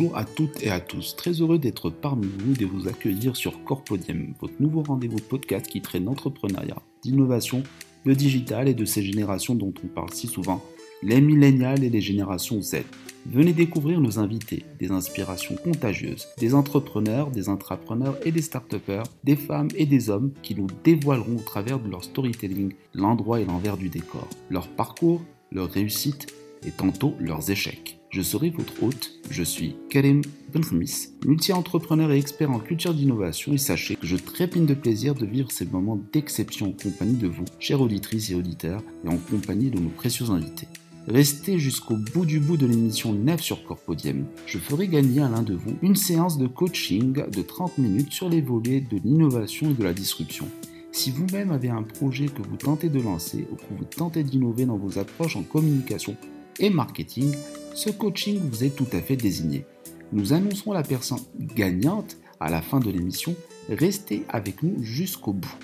Bonjour à toutes et à tous, très heureux d'être parmi vous et de vous accueillir sur Corpodium, votre nouveau rendez-vous podcast qui traîne d'entrepreneuriat, d'innovation, de digital et de ces générations dont on parle si souvent, les millénials et les générations Z. Venez découvrir nos invités, des inspirations contagieuses, des entrepreneurs, des intrapreneurs et des start des femmes et des hommes qui nous dévoileront au travers de leur storytelling l'endroit et l'envers du décor, leur parcours, leur réussite et tantôt leurs échecs. Je serai votre hôte, je suis Karim Benkhmis, multi-entrepreneur et expert en culture d'innovation et sachez que je trépine de plaisir de vivre ces moments d'exception en compagnie de vous, chères auditrices et auditeurs, et en compagnie de nos précieux invités. Restez jusqu'au bout du bout de l'émission 9 sur Corpodium. Je ferai gagner à l'un de vous une séance de coaching de 30 minutes sur les volets de l'innovation et de la disruption. Si vous-même avez un projet que vous tentez de lancer ou que vous tentez d'innover dans vos approches en communication et marketing, ce coaching vous est tout à fait désigné. Nous annoncerons la personne gagnante à la fin de l'émission. Restez avec nous jusqu'au bout.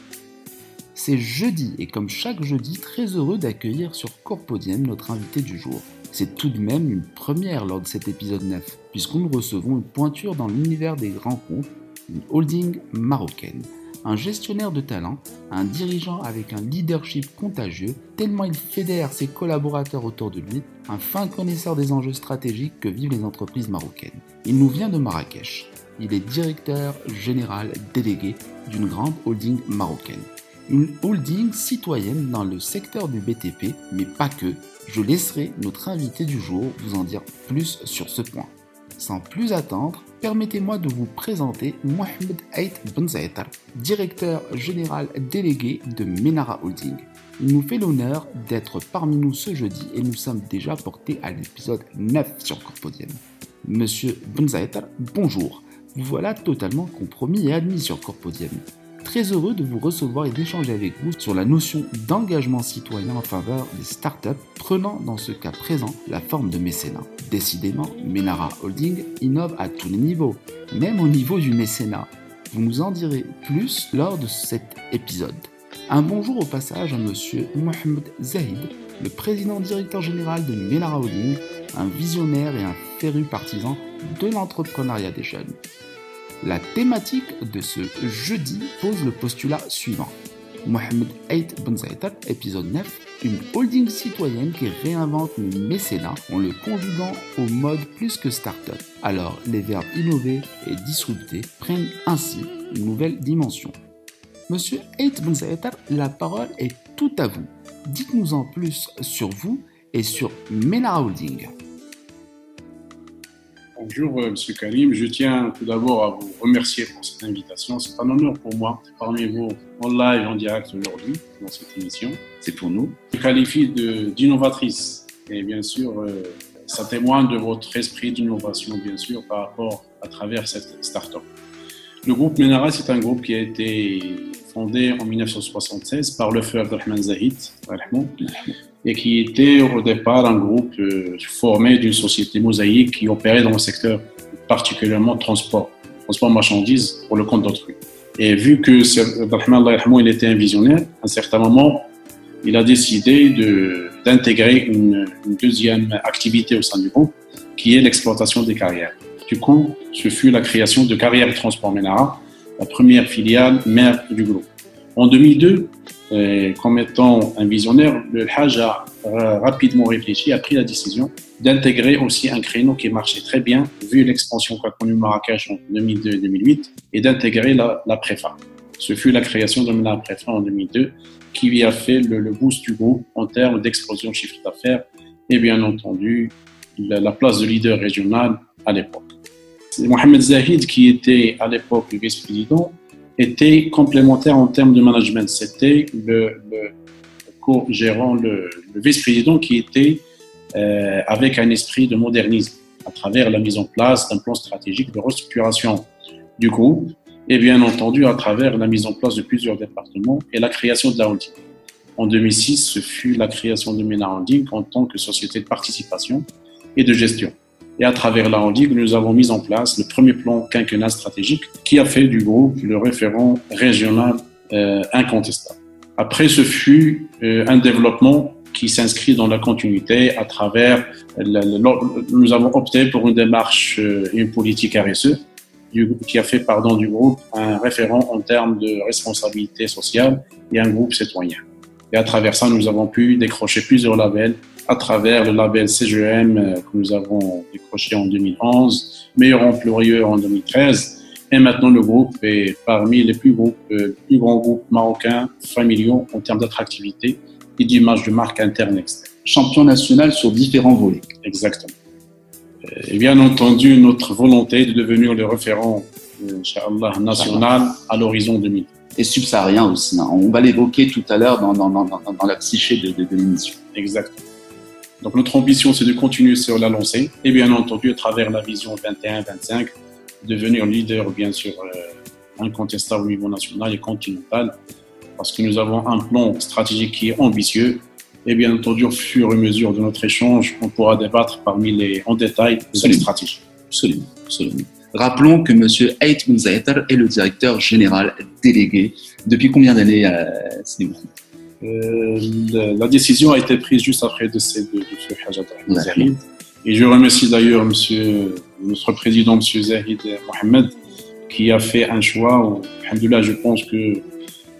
C'est jeudi et comme chaque jeudi, très heureux d'accueillir sur Corpodium notre invité du jour. C'est tout de même une première lors de cet épisode 9, puisqu'on nous recevons une pointure dans l'univers des grands comptes, une holding marocaine. Un gestionnaire de talent, un dirigeant avec un leadership contagieux, tellement il fédère ses collaborateurs autour de lui, un fin connaisseur des enjeux stratégiques que vivent les entreprises marocaines. Il nous vient de Marrakech. Il est directeur général délégué d'une grande holding marocaine une holding citoyenne dans le secteur du BTP, mais pas que. Je laisserai notre invité du jour vous en dire plus sur ce point. Sans plus attendre, permettez-moi de vous présenter Mohamed Ait Benzaïtar, directeur général délégué de Menara Holding. Il nous fait l'honneur d'être parmi nous ce jeudi et nous sommes déjà portés à l'épisode 9 sur Corpodium. Monsieur Benzaïtar, bonjour. Vous voilà totalement compromis et admis sur Corpodium très heureux de vous recevoir et d'échanger avec vous sur la notion d'engagement citoyen en faveur des startups, prenant dans ce cas présent la forme de mécénat. Décidément, Menara Holding innove à tous les niveaux, même au niveau du mécénat. Vous nous en direz plus lors de cet épisode. Un bonjour au passage à monsieur Mohamed Zahid, le président directeur général de Menara Holding, un visionnaire et un féru partisan de l'entrepreneuriat des jeunes. La thématique de ce jeudi pose le postulat suivant. Mohamed Ait Ben épisode 9, une holding citoyenne qui réinvente le mécénat en le conjuguant au mode plus que start-up. Alors, les verbes innover et disrupter prennent ainsi une nouvelle dimension. Monsieur Ait Ben la parole est tout à vous. Dites-nous en plus sur vous et sur Mena Holding. Bonjour, euh, Monsieur Karim. Je tiens tout d'abord à vous remercier pour cette invitation. C'est un honneur pour moi parmi vous en live, en direct aujourd'hui dans cette émission. C'est pour nous. Je qualifie d'innovatrice et bien sûr, euh, ça témoigne de votre esprit d'innovation, bien sûr, par rapport à travers cette start-up. Le groupe Menara, c'est un groupe qui a été fondé en 1976 par le frère Abdelrahman Zahid, et qui était au départ un groupe euh, formé d'une société mosaïque qui opérait dans le secteur particulièrement transport, transport marchandises pour le compte d'autrui. Et vu que Abdelrahman il était un visionnaire, à un certain moment, il a décidé d'intégrer une, une deuxième activité au sein du groupe, qui est l'exploitation des carrières. Du coup, ce fut la création de Carrière Transport Ménara, la première filiale mère du groupe. En 2002, comme étant un visionnaire, le Hajj a euh, rapidement réfléchi, a pris la décision d'intégrer aussi un créneau qui marchait très bien, vu l'expansion qu'a connue Marrakech en 2002-2008, et d'intégrer la, la, préfa. Ce fut la création de la préfa en 2002 qui lui a fait le, boost du groupe en termes d'explosion de chiffre d'affaires et bien entendu la, la place de leader régional à l'époque. Mohamed Zahid, qui était à l'époque le vice-président, était complémentaire en termes de management. C'était le, le co-gérant, le, vice-président qui était euh, avec un esprit de modernisme à travers la mise en place d'un plan stratégique de restructuration du groupe et bien entendu à travers la mise en place de plusieurs départements et la création de la holding. En 2006, ce fut la création de Mena Holding en tant que société de participation et de gestion. Et à travers la holding, nous avons mis en place le premier plan quinquennal stratégique qui a fait du groupe le référent régional euh, incontestable. Après, ce fut euh, un développement qui s'inscrit dans la continuité à travers, nous avons opté pour une démarche, euh, une politique RSE, qui a fait pardon, du groupe un référent en termes de responsabilité sociale et un groupe citoyen. Et à travers ça, nous avons pu décrocher plusieurs labels à travers le label CGM euh, que nous avons décroché en 2011, meilleur employeur en 2013. Et maintenant, le groupe est parmi les plus, groupes, euh, plus grands groupes marocains familiaux en termes d'attractivité et d'image de marque interne externe. Champion national sur différents volets. Exactement. Euh, et bien entendu, notre volonté de devenir le référent, Inch'Allah, national à l'horizon 2000 et subsaharien aussi. Hein. On va l'évoquer tout à l'heure dans, dans, dans, dans, la psyché de, de, l'émission. Exactement. Donc notre ambition, c'est de continuer sur la lancée et bien entendu, à travers la vision 21-25, devenir leader, bien sûr, euh, incontestable au niveau national et continental, parce que nous avons un plan stratégique qui est ambitieux. Et bien entendu, au fur et à mesure de notre échange, on pourra débattre parmi les, en détail sur les stratégies. Absolument, absolument. Rappelons que M. Ait Mounzaeter est le directeur général délégué. Depuis combien d'années euh, euh, la, décision a été prise juste après le décès de, de M. Zahid. Et je remercie d'ailleurs monsieur, notre président, M. Zahid Mohamed, qui a fait un choix. Où, je pense que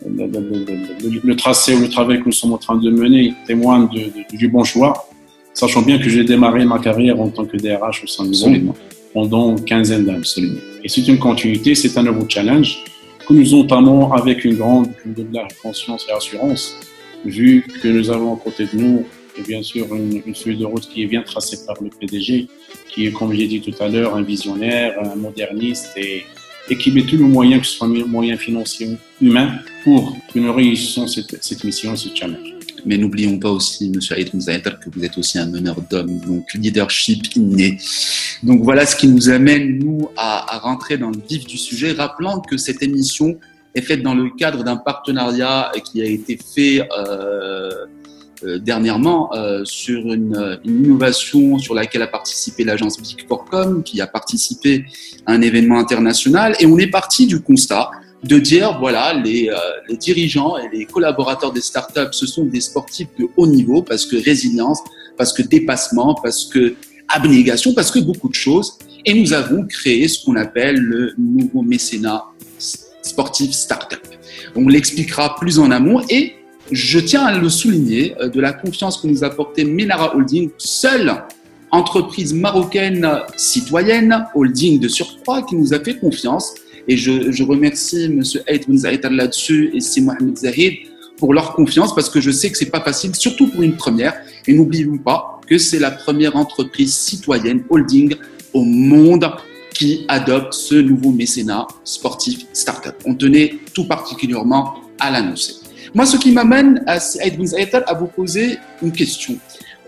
le, tracé ou le travail que nous sommes en train de mener témoigne du bon choix, sachant bien que j'ai démarré ma carrière en tant que DRH au sein de groupe pendant une quinzaine d'années. Et c'est une continuité, c'est un nouveau challenge que nous entamons avec une grande conscience et assurance, vu que nous avons à côté de nous, et bien sûr, une, feuille de route qui est bien tracée par le PDG, qui est, comme j'ai dit tout à l'heure, un visionnaire, un moderniste et, qui met tous les moyens, que ce soit moyens financiers ou humains, pour que nous réussissions cette mission, ce challenge. Mais n'oublions pas aussi, Monsieur Aïd que vous êtes aussi un meneur d'hommes, donc leadership inné. Donc voilà ce qui nous amène, nous, à, rentrer dans le vif du sujet, rappelant que cette émission est faite dans le cadre d'un partenariat qui a été fait euh, euh, dernièrement euh, sur une, une, innovation sur laquelle a participé l'agence Big Com, qui a participé à un événement international. Et on est parti du constat de dire voilà, les, euh, les, dirigeants et les collaborateurs des startups, ce sont des sportifs de haut niveau parce que résilience, parce que dépassement, parce que abnégation, parce que beaucoup de choses. Et nous avons créé ce qu'on appelle le nouveau mécénat sportif startup. On l'expliquera plus en amont et je tiens à le souligner euh, de la confiance que nous a apporté Menara Holding, seule entreprise marocaine citoyenne, holding de surcroît, qui nous a fait confiance et je, je remercie M. Aït Zahid là-dessus et si Mohamed Zahid pour leur confiance parce que je sais que c'est pas facile, surtout pour une première. Et n'oublions pas que c'est la première entreprise citoyenne holding au monde qui adopte ce nouveau mécénat sportif startup. On tenait tout particulièrement à l'annoncer. Moi, ce qui m'amène à Saïd à vous poser une question.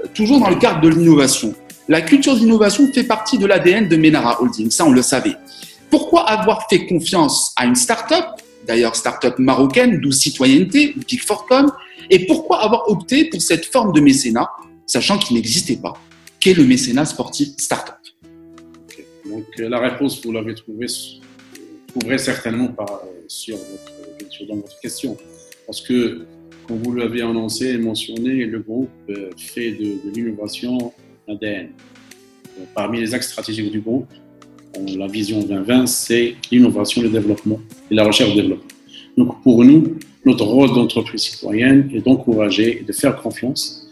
Euh, toujours dans le cadre de l'innovation. La culture d'innovation fait partie de l'ADN de Menara Holding, ça on le savait. Pourquoi avoir fait confiance à une start-up, d'ailleurs start-up marocaine, d'où citoyenneté, Big Com, et pourquoi avoir opté pour cette forme de mécénat, sachant qu'il n'existait pas Qu'est le mécénat sportif start-up? Donc euh, la réponse, vous l'avez trouvée, trouverez certainement par, euh, sur, votre, dans votre question. Parce que, comme vous l'avez annoncé et mentionné, le groupe euh, fait de, de l'innovation ADN. Parmi les axes stratégiques du groupe, la vision 2020, c'est l'innovation, le développement et la recherche et développement. Donc pour nous, notre rôle d'entreprise citoyenne est d'encourager et de faire confiance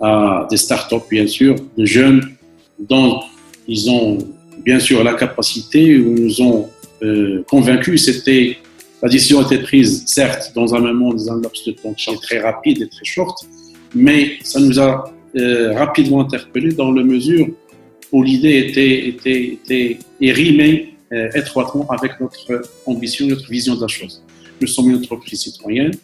à des startups, bien sûr, de jeunes dont ils ont bien sûr la capacité, ou nous ont euh, convaincus, c'était la décision a été prise, certes, dans un moment, dans un laps de temps très rapide et très short, mais ça nous a euh, rapidement interpellés dans la mesure où l'idée était, était, était et rimait euh, étroitement avec notre ambition, notre vision de la chose. Nous sommes une entreprise citoyenne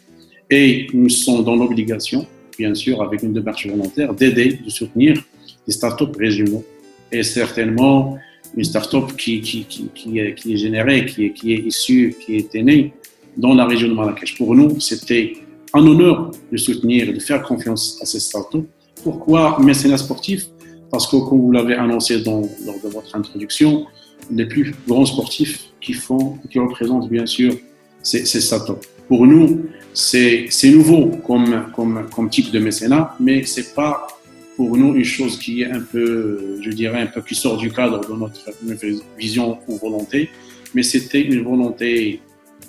et nous sommes dans l'obligation, bien sûr, avec une démarche volontaire, d'aider, de soutenir les startups régionaux. Et certainement, une startup qui, qui, qui, qui, est, est générée, qui est, qui est issue, qui était née dans la région de Marrakech. Pour nous, c'était un honneur de soutenir de faire confiance à ces startups. Pourquoi mécénat sportif? Parce que, comme vous l'avez annoncé dans, lors de votre introduction, les plus grands sportifs qui font, qui représentent bien sûr ces, ces Pour nous, c'est nouveau comme, comme, comme type de mécénat, mais c'est pas pour nous une chose qui est un peu, je dirais, un peu qui sort du cadre de notre, vision ou volonté, mais c'était une volonté,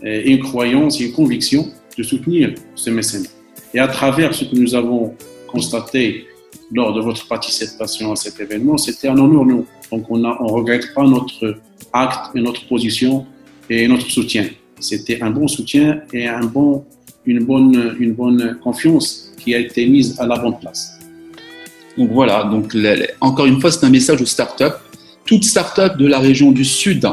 euh, une croyance, une conviction de soutenir ce mécénat. Et à travers ce que nous avons constaté lors de votre participation à cet événement, c'était un honneur nous. Donc on ne on regrette pas notre acte et notre position et notre soutien. C'était un bon soutien et un bon, une, bonne, une bonne confiance qui a été mise à la bonne place. Donc voilà, donc encore une fois, c'est un message aux startups. Toute startup de la région du sud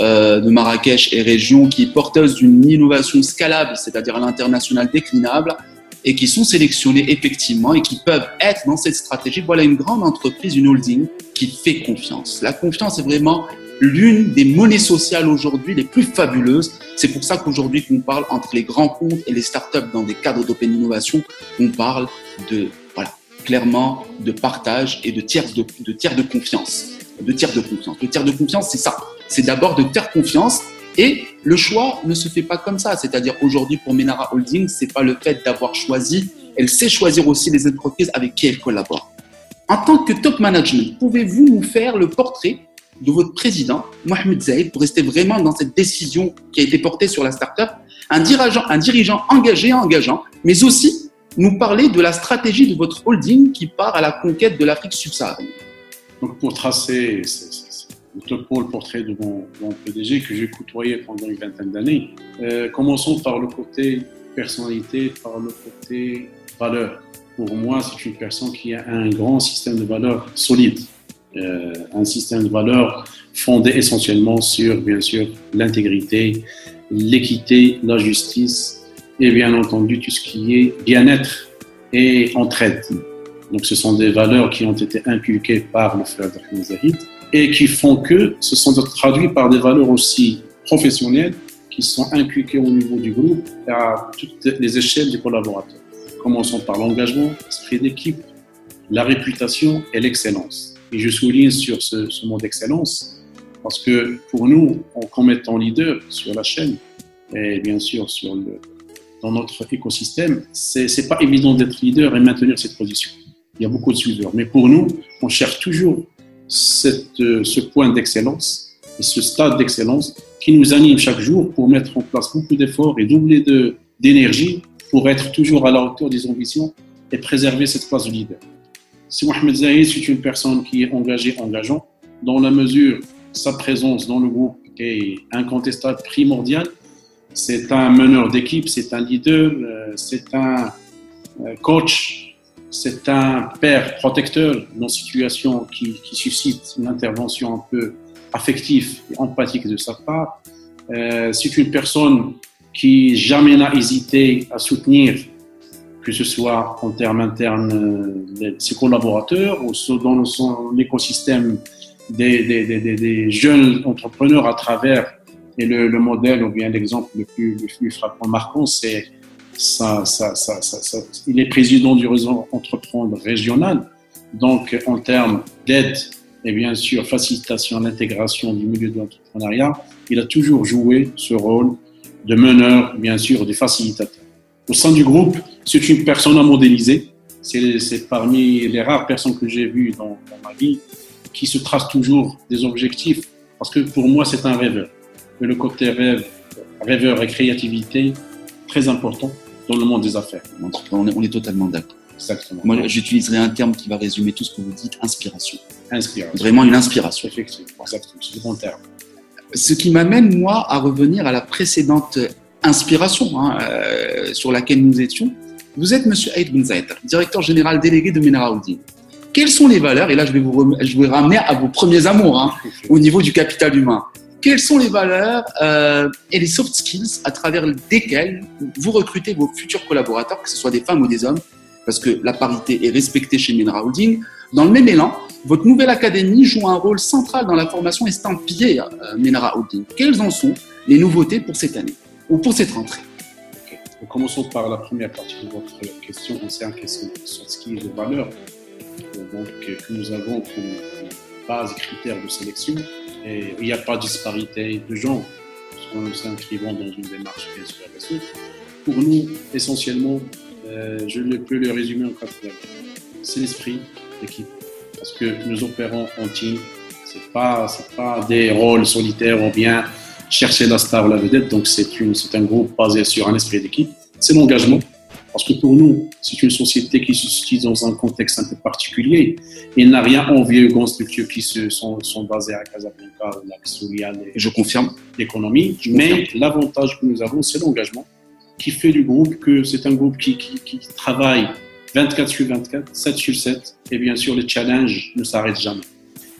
euh, de Marrakech et région qui porteuse d'une innovation scalable, c'est-à-dire à, l'international déclinable, et qui sont sélectionnées effectivement et qui peuvent être dans cette stratégie. Voilà une grande entreprise, une holding qui fait confiance. La confiance est vraiment l'une des monnaies sociales aujourd'hui les plus fabuleuses. C'est pour ça qu'aujourd'hui qu'on parle entre les grands comptes et les startups dans des cadres d'open innovation, on parle de voilà clairement de partage et de tiers de, de tiers de confiance. De tiers de confiance. Le tiers de confiance, c'est ça. C'est d'abord de faire confiance et le choix ne se fait pas comme ça. C'est-à-dire aujourd'hui pour Menara Holding, c'est pas le fait d'avoir choisi. Elle sait choisir aussi les entreprises avec qui elle collabore. En tant que top management, pouvez-vous nous faire le portrait de votre président, Mohamed Zaid, pour rester vraiment dans cette décision qui a été portée sur la start-up, un dirigeant, un dirigeant engagé engageant, mais aussi nous parler de la stratégie de votre holding qui part à la conquête de l'Afrique subsaharienne. Donc pour tracer le portrait de mon, PDG que j'ai côtoyé pendant une vingtaine d'années, euh, commençons par le côté personnalité, par le côté valeur. Pour moi, c'est une personne qui a un grand système de valeurs solide. Euh, un système de valeurs fondé essentiellement sur, bien sûr, l'intégrité, l'équité, la justice et bien entendu tout ce qui est bien-être et entraide. Donc ce sont des valeurs qui ont été inculquées par le frère Zahid et qui font que ce sont traduits par des valeurs aussi professionnelles qui sont inculquées au niveau du groupe et à toutes les échelles des collaborateurs. Commençons par l'engagement, l'esprit d'équipe, la réputation et l'excellence. Et je souligne sur ce, mot d'excellence parce que pour nous, comme étant leader sur la chaîne et bien sûr sur dans notre écosystème, c'est n'est pas évident d'être leader et maintenir cette position. Il y a beaucoup de suiveurs. Mais pour nous, on cherche toujours cette, ce point d'excellence et ce stade d'excellence qui nous anime chaque jour pour mettre en place beaucoup d'efforts et doubler d'énergie pour être toujours à la hauteur des ambitions et préserver cette place de leader. Si Mohamed Zahid, c'est une personne qui est engagée, engageant, dans la mesure sa présence dans le groupe est incontestable, primordiale. C'est un meneur d'équipe, c'est un leader, euh, c'est un euh, coach, c'est un père protecteur dans une situation qui, suscite une intervention un peu affective et empathique de sa part. Euh, c'est une personne qui jamais n'a hésité à soutenir que ce soit en termes internes de ses collaborateurs ou dans son écosystème des, jeunes entrepreneurs à travers et le, le modèle ou bien l'exemple le plus, le plus frappant marquant, c'est il est président du réseau entreprendre régional. Donc, en termes d'aide et bien sûr facilitation à l'intégration du milieu de l'entrepreneuriat, il a toujours joué ce rôle de meneur, bien sûr, de facilitateur. Au sein du groupe, c'est une personne à modéliser. C'est parmi les rares personnes que j'ai vues dans, ma vie qui se tracent toujours des objectifs. Parce que pour moi, c'est un rêveur. Et le côté rêve, rêveur et créativité, très important dans le monde des affaires. On est, on est totalement d'accord. Exactement. Moi, j'utiliserai un terme qui va résumer tout ce que vous dites, inspiration. Inspiration. Vraiment une inspiration. Effectivement. C'est le bon terme. Ce qui m'amène, moi, à revenir à la précédente inspiration hein, euh, sur laquelle nous étions. Vous êtes Monsieur Aïd Benzaït, directeur général délégué de Menara Holding. Quelles sont les valeurs Et là, je vais vous, je vais ramener à vos premiers amours hein, au niveau du capital humain. Quelles sont les valeurs euh, et les soft skills à travers lesquelles vous recrutez vos futurs collaborateurs, que ce soit des femmes ou des hommes, parce que la parité est respectée chez Menara Holding. Dans le même élan, votre nouvelle académie joue un rôle central dans la formation estampillée euh, Menara Holding. Quelles en sont les nouveautés pour cette année ou pour cette rentrée? Commençons par la première partie de votre question concernant les soft skills de valeurs donc, que nous avons comme base et critères de sélection. Et il n'y a pas de disparité de genre, parce que nous s'inscrivons dans une démarche bien sûr pour nous, essentiellement, euh, je peux le résumer en quatre points. C'est l'esprit d'équipe. Parce que nous opérons en team. Ce n'est pas, pas des rôles solitaires ou bien chercher la star ou la vedette. Donc, c'est un groupe basé sur un esprit d'équipe. C'est l'engagement. Parce que pour nous, c'est une société qui se situe dans un contexte un peu particulier. Il n'a rien envié aux grandes structures qui se sont, sont basées à Casablanca, l'Axoulia, Je confirme. L'économie. Mais l'avantage que nous avons, c'est l'engagement qui fait du groupe que c'est un groupe qui, qui, qui, travaille 24 sur 24, 7 sur 7. Et bien sûr, les challenges ne s'arrêtent jamais.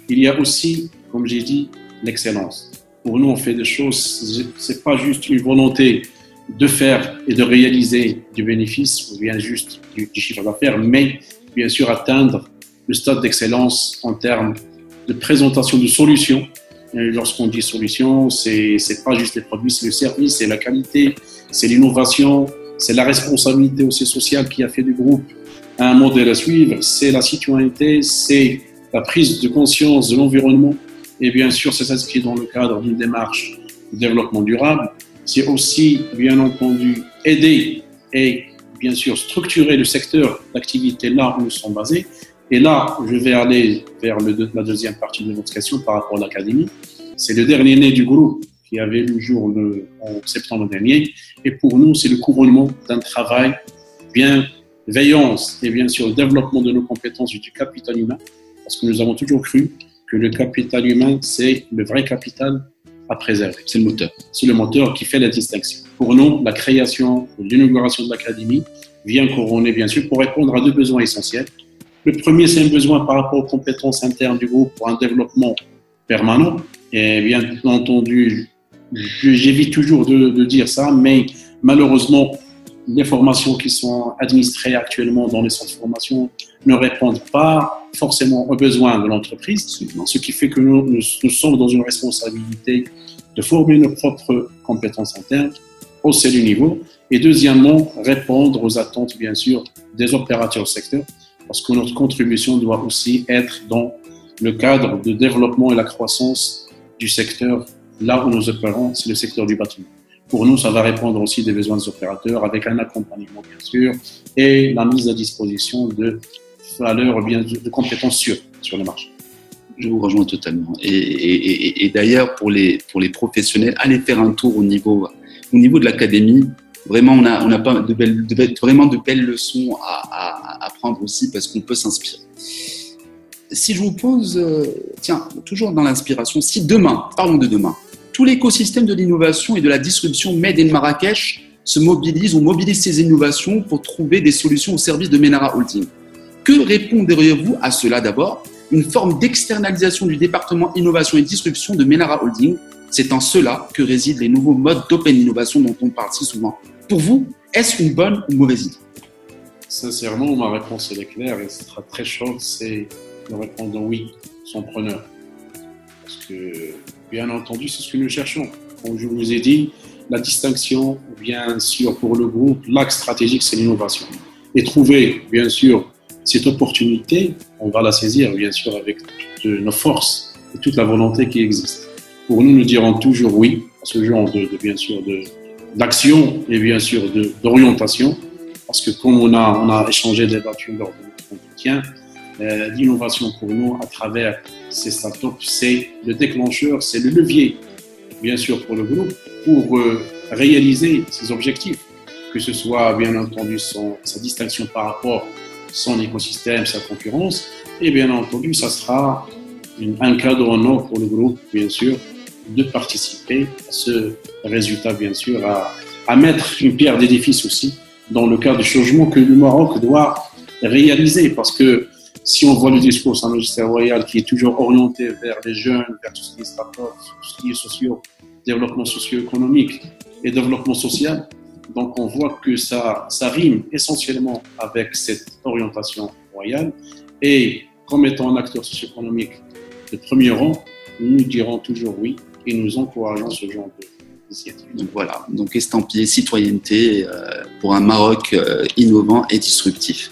Il y a aussi, comme j'ai dit, l'excellence. Pour nous, on fait des choses, c'est pas juste une volonté de faire et de réaliser du bénéfice ou bien juste du, chiffre d'affaires, mais bien sûr atteindre le stade d'excellence en termes de présentation de solutions. Lorsqu'on dit solution, c'est c'est pas juste les produits, c'est le service, c'est la qualité, c'est l'innovation, c'est la responsabilité aussi sociale qui a fait du groupe un modèle à suivre, c'est la citoyenneté, c'est la prise de conscience de l'environnement et bien sûr, c'est s'inscrit dans le cadre d'une démarche de développement durable c'est aussi, bien entendu, aider et bien sûr structurer le secteur d'activité là où nous sommes basés. Et là, je vais aller vers la deuxième partie de notre question par rapport à l'académie. C'est le dernier né du groupe qui avait le jour en septembre dernier. Et pour nous, c'est le couronnement d'un travail bien veillance et bien sûr le développement de nos compétences du capital humain. Parce que nous avons toujours cru que le capital humain, c'est le vrai capital à préserver. C'est le moteur. C'est le moteur qui fait la distinction. Pour nous, la création, l'inauguration de l'académie vient couronner, bien sûr, pour répondre à deux besoins essentiels. Le premier, c'est un besoin par rapport aux compétences internes du groupe pour un développement permanent. Et bien entendu, j'évite toujours de, de dire ça, mais malheureusement, les formations qui sont administrées actuellement dans les centres de formation ne répondent pas forcément aux besoins de l'entreprise, ce qui fait que nous, nous, sommes dans une responsabilité de former nos propres compétences internes, hausser le niveau, et deuxièmement, répondre aux attentes, bien sûr, des opérateurs secteur, parce que notre contribution doit aussi être dans le cadre de développement et la croissance du secteur là où nous opérons, c'est le secteur du bâtiment. Pour nous, ça va répondre aussi des besoins des opérateurs avec un accompagnement, bien sûr, et la mise à disposition de valeurs, bien de compétences sûres sur le marché. Je vous rejoins totalement. Et, d'ailleurs, pour les, pour les professionnels, allez faire un tour au niveau, au niveau de l'académie. Vraiment, on a, on a pas vraiment de belles leçons à, à, prendre aussi parce qu'on peut s'inspirer. Si je vous pose, euh, tiens, toujours dans l'inspiration, si demain, parlons de demain, tout l'écosystème de l'innovation et de la disruption Made in Marrakech se mobilise ou mobilise ces innovations pour trouver des solutions au service de Menara Holding. Que répondriez-vous à cela d'abord? Une forme d'externalisation du département innovation et disruption de Menara Holding. C'est en cela que résident les nouveaux modes d'open innovation dont on parle si souvent. Pour vous, est-ce une bonne ou mauvaise idée? Sincèrement, ma réponse est claire et ce sera très short, c'est de répondre oui, son preneur. Parce que bien entendu, c'est ce que nous cherchons. Comme je vous ai dit, la distinction, bien sûr, pour le groupe, l'axe stratégique, c'est l'innovation. Et trouver, bien sûr, cette opportunité, on va la saisir, bien sûr, avec toutes nos forces et toute la volonté qui existe. Pour nous, nous dirons toujours oui à ce genre de, bien sûr, d'action et bien sûr d'orientation, parce que comme on a, on a échangé, lors de notre entretien, euh, l'innovation pour nous à travers ces startups, c'est le déclencheur, c'est le levier, bien sûr, pour le groupe, pour euh, réaliser ses objectifs, que ce soit bien entendu son, sa distinction par rapport son écosystème, sa concurrence, et bien entendu, ça sera un cadre en or pour le groupe, bien sûr, de participer à ce résultat, bien sûr, à, mettre une pierre d'édifice aussi dans le cadre du changement que le Maroc doit réaliser, parce que si on voit le discours Saint magistère royal qui est toujours orienté vers les jeunes, vers tout ce qui est start tout ce qui est socio, développement socio-économique et développement social, donc on voit que ça, rime essentiellement avec cette orientation royale. Et comme étant un acteur socio-économique de premier rang, nous dirons toujours oui et nous encourageons ce genre d'initiative. Donc voilà, donc estampillé citoyenneté euh, pour un Maroc euh, innovant et disruptif.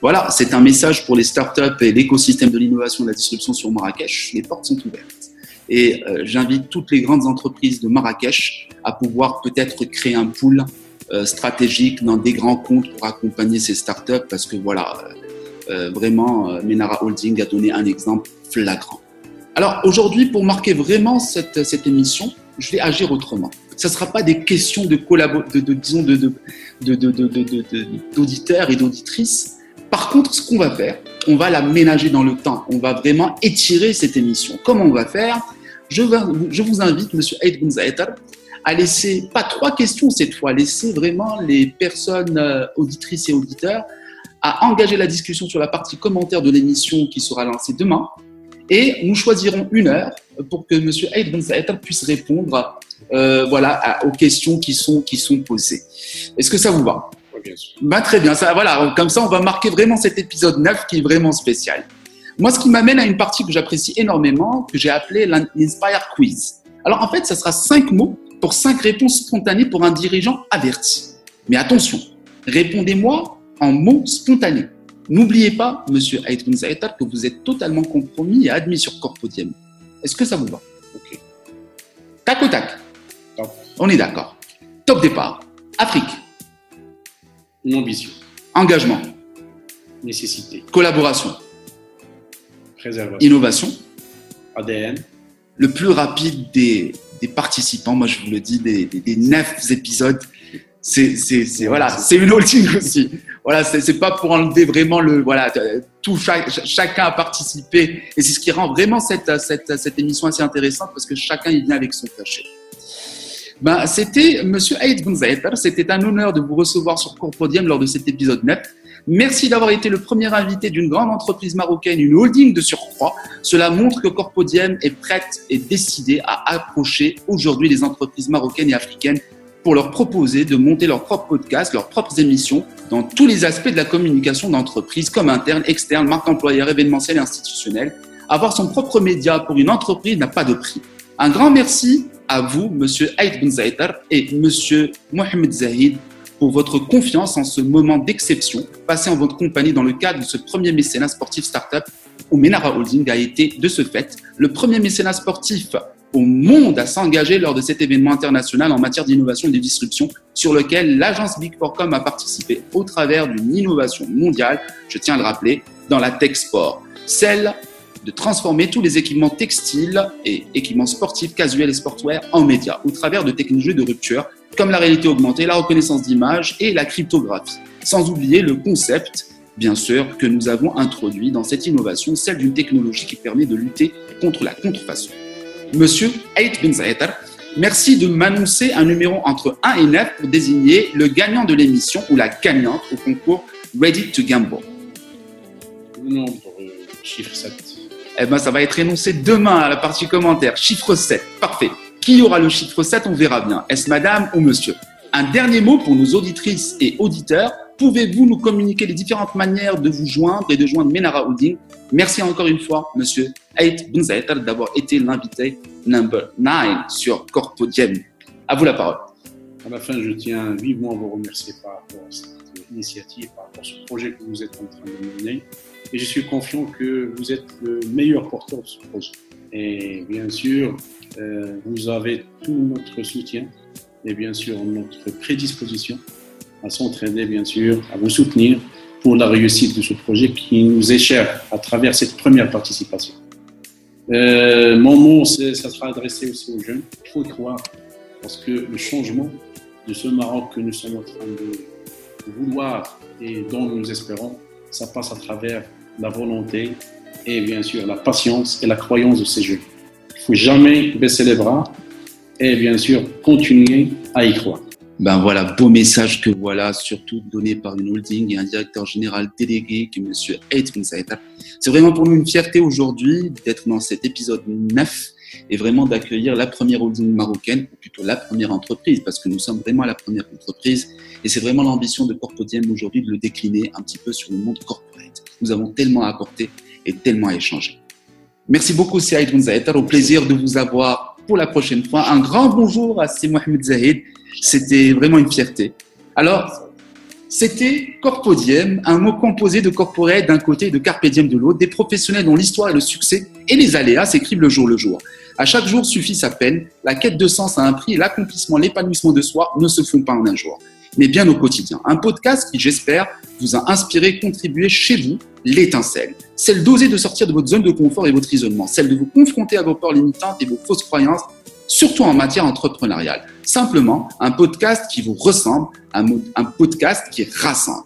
Voilà, c'est un message pour les startups et l'écosystème de l'innovation et de la disruption sur Marrakech. Les portes sont ouvertes. Et euh, j'invite toutes les grandes entreprises de Marrakech à pouvoir peut-être créer un pool stratégiques dans des grands comptes pour accompagner ces startups parce que voilà, euh, vraiment, Menara Holding a donné un exemple flagrant. Alors aujourd'hui, pour marquer vraiment cette, cette émission, je vais agir autrement. Ce ne sera pas des questions de, disons d'auditeurs et d'auditrices. Par contre, ce qu'on va faire, on va la ménager dans le temps. On va vraiment étirer cette émission. Comment on va faire? Je, je, vous invite, Monsieur Aïd à laisser, pas trois questions cette fois, laisser vraiment les personnes euh, auditrices et auditeurs à engager la discussion sur la partie commentaire de l'émission qui sera lancée demain. Et nous choisirons une heure pour que M. Aïd Ben puisse répondre euh, voilà, aux questions qui sont, qui sont posées. Est-ce que ça vous va? Bah, Très bien. Ça, voilà, comme ça, on va marquer vraiment cet épisode 9 qui est vraiment spécial. Moi, ce qui m'amène à une partie que j'apprécie énormément, que j'ai appelée l'Inspire Quiz. Alors, en fait, ça sera cinq mots pour cinq réponses spontanées pour un dirigeant averti. Mais attention, répondez-moi en mots spontanés. N'oubliez pas, monsieur Aïtun Zaetar, que vous êtes totalement compromis et admis sur Corpodium. Est-ce que ça vous va? Ok. Tac au tac? On est d'accord. Top départ. Afrique. Ambition. Engagement. Nécessité. Collaboration. Préservation. Innovation. ADN. Le plus rapide des, participants, moi je vous le dis, des, des neuf épisodes c'est voilà, c'est une holding aussi. Voilà, c'est pas pour enlever vraiment le voilà tout chacun a participé et c'est ce qui rend vraiment cette, cette, cette émission assez intéressante parce que chacun y vient avec son cachet. Ben, c'était Monsieur Aïd Gonzaïtar, c'était un honneur de vous recevoir sur Corpodium lors de cet épisode 9. Merci d'avoir été le premier invité d'une grande entreprise marocaine, une holding de surcroît. Cela montre que Corpodium est prête et décidée à approcher aujourd'hui les entreprises marocaines et africaines pour leur proposer de monter leur propre podcast, leurs propres émissions dans tous les aspects de la communication d'entreprise, comme interne, externe, marque employeur, événementielle et institutionnelle. Avoir son propre média pour une entreprise n'a pas de prix. Un grand merci à vous, Monsieur Aïd Ben et Monsieur Mohamed Zahid, pour votre confiance en ce moment d'exception. Passé en votre compagnie dans le cadre de ce premier mécénat sportif startup où Menara Holding a été, de ce fait, le premier mécénat sportif au monde à s'engager lors de cet événement international en matière d'innovation et de disruption sur lequel l'agence Big 4 a participé au travers d'une innovation mondiale, je tiens à le rappeler, dans la tech sport, celle de transformer tous les équipements textiles et équipements sportifs, casuels et sportwear en médias au travers de technologies de rupture comme la réalité augmentée, la reconnaissance d'image et la cryptographie. Sans oublier le concept, bien sûr, que nous avons introduit dans cette innovation, celle d'une technologie qui permet de lutter contre la contrefaçon. Monsieur Ait Ben Merci de m'annoncer un numéro entre 1 et 9 pour désigner le gagnant de l'émission ou la gagnante au concours Ready to Gamble. Non, pour le chiffre 7. Eh ben, ça va être énoncé demain à la partie commentaire. Chiffre 7. Parfait. Qui aura le chiffre 7 On verra bien. Est-ce madame ou monsieur? Un dernier mot pour nos auditrices et auditeurs. Pouvez-vous nous communiquer les différentes manières de vous joindre et de joindre Menara Holding? Merci encore une fois, monsieur Ait Benzaetar, d'avoir été l'invité number 9 sur Corpodium. À vous la parole. À la fin, je tiens vivement à vous remercier par rapport à cette initiative, par rapport à ce projet que vous êtes en train de mener. Et je suis confiant que vous êtes le meilleur porteur de ce projet. Et bien sûr, euh, vous avez tout notre soutien et bien sûr notre prédisposition à s'entraîner, bien sûr, à vous soutenir pour la réussite de ce projet qui nous est cher à travers cette première participation. Euh, mon mot, ça sera adressé aussi aux jeunes. Il faut croire parce que le changement de ce Maroc que nous sommes en train de vouloir et dont nous espérons, ça passe à travers la volonté et bien sûr la patience et la croyance de ces jeunes. Faut jamais baisser les bras et bien sûr continuer à y croire. Ben voilà, beau message que voilà, surtout donné par une holding et un directeur général délégué qui est M. Eitmin Saeta. C'est vraiment pour nous une fierté aujourd'hui d'être dans cet épisode 9 et vraiment d'accueillir la première holding marocaine, ou plutôt la première entreprise, parce que nous sommes vraiment la première entreprise. Et c'est vraiment l'ambition de Corpodium aujourd'hui de le décliner un petit peu sur le monde corporate. Nous avons tellement à apporter et tellement à échanger. Merci beaucoup, Saïd Zaetar. Au plaisir de vous avoir pour la prochaine fois. Un grand bonjour à C. Mohamed Zahid c'était vraiment une fierté. Alors, c'était Corpodium, un mot composé de corporate d'un côté et de carpe de l'autre, des professionnels dont l'histoire et le succès et les aléas s'écrivent le jour le jour. À chaque jour suffit sa peine, la quête de sens a un prix et l'accomplissement, l'épanouissement de soi ne se font pas en un jour. Mais bien au quotidien. Un podcast qui, j'espère, vous a inspiré, contribué chez vous l'étincelle. Celle d'oser de sortir de votre zone de confort et votre isolement. Celle de vous confronter à vos peurs limitantes et vos fausses croyances, surtout en matière entrepreneuriale. Simplement, un podcast qui vous ressemble, un, un podcast qui rassemble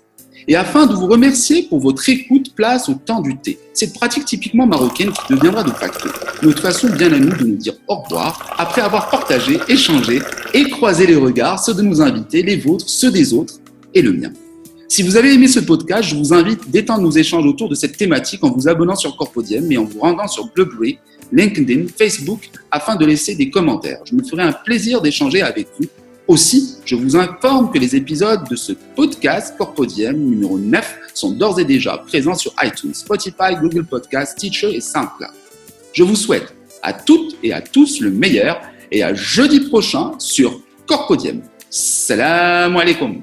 et afin de vous remercier pour votre écoute place au temps du thé. Cette pratique typiquement marocaine qui deviendra de facto notre façon bien à nous de nous dire au revoir après avoir partagé, échangé et croisé les regards, ceux de nos invités, les vôtres, ceux des autres et le mien. Si vous avez aimé ce podcast, je vous invite d'étendre nos échanges autour de cette thématique en vous abonnant sur Corpodium et en vous rendant sur Blueberry, LinkedIn, Facebook afin de laisser des commentaires. Je me ferai un plaisir d'échanger avec vous aussi, je vous informe que les épisodes de ce podcast Corpodium numéro 9 sont d'ores et déjà présents sur iTunes, Spotify, Google Podcasts, Teacher et SoundCloud. Je vous souhaite à toutes et à tous le meilleur et à jeudi prochain sur Corpodium. Salam alaikum.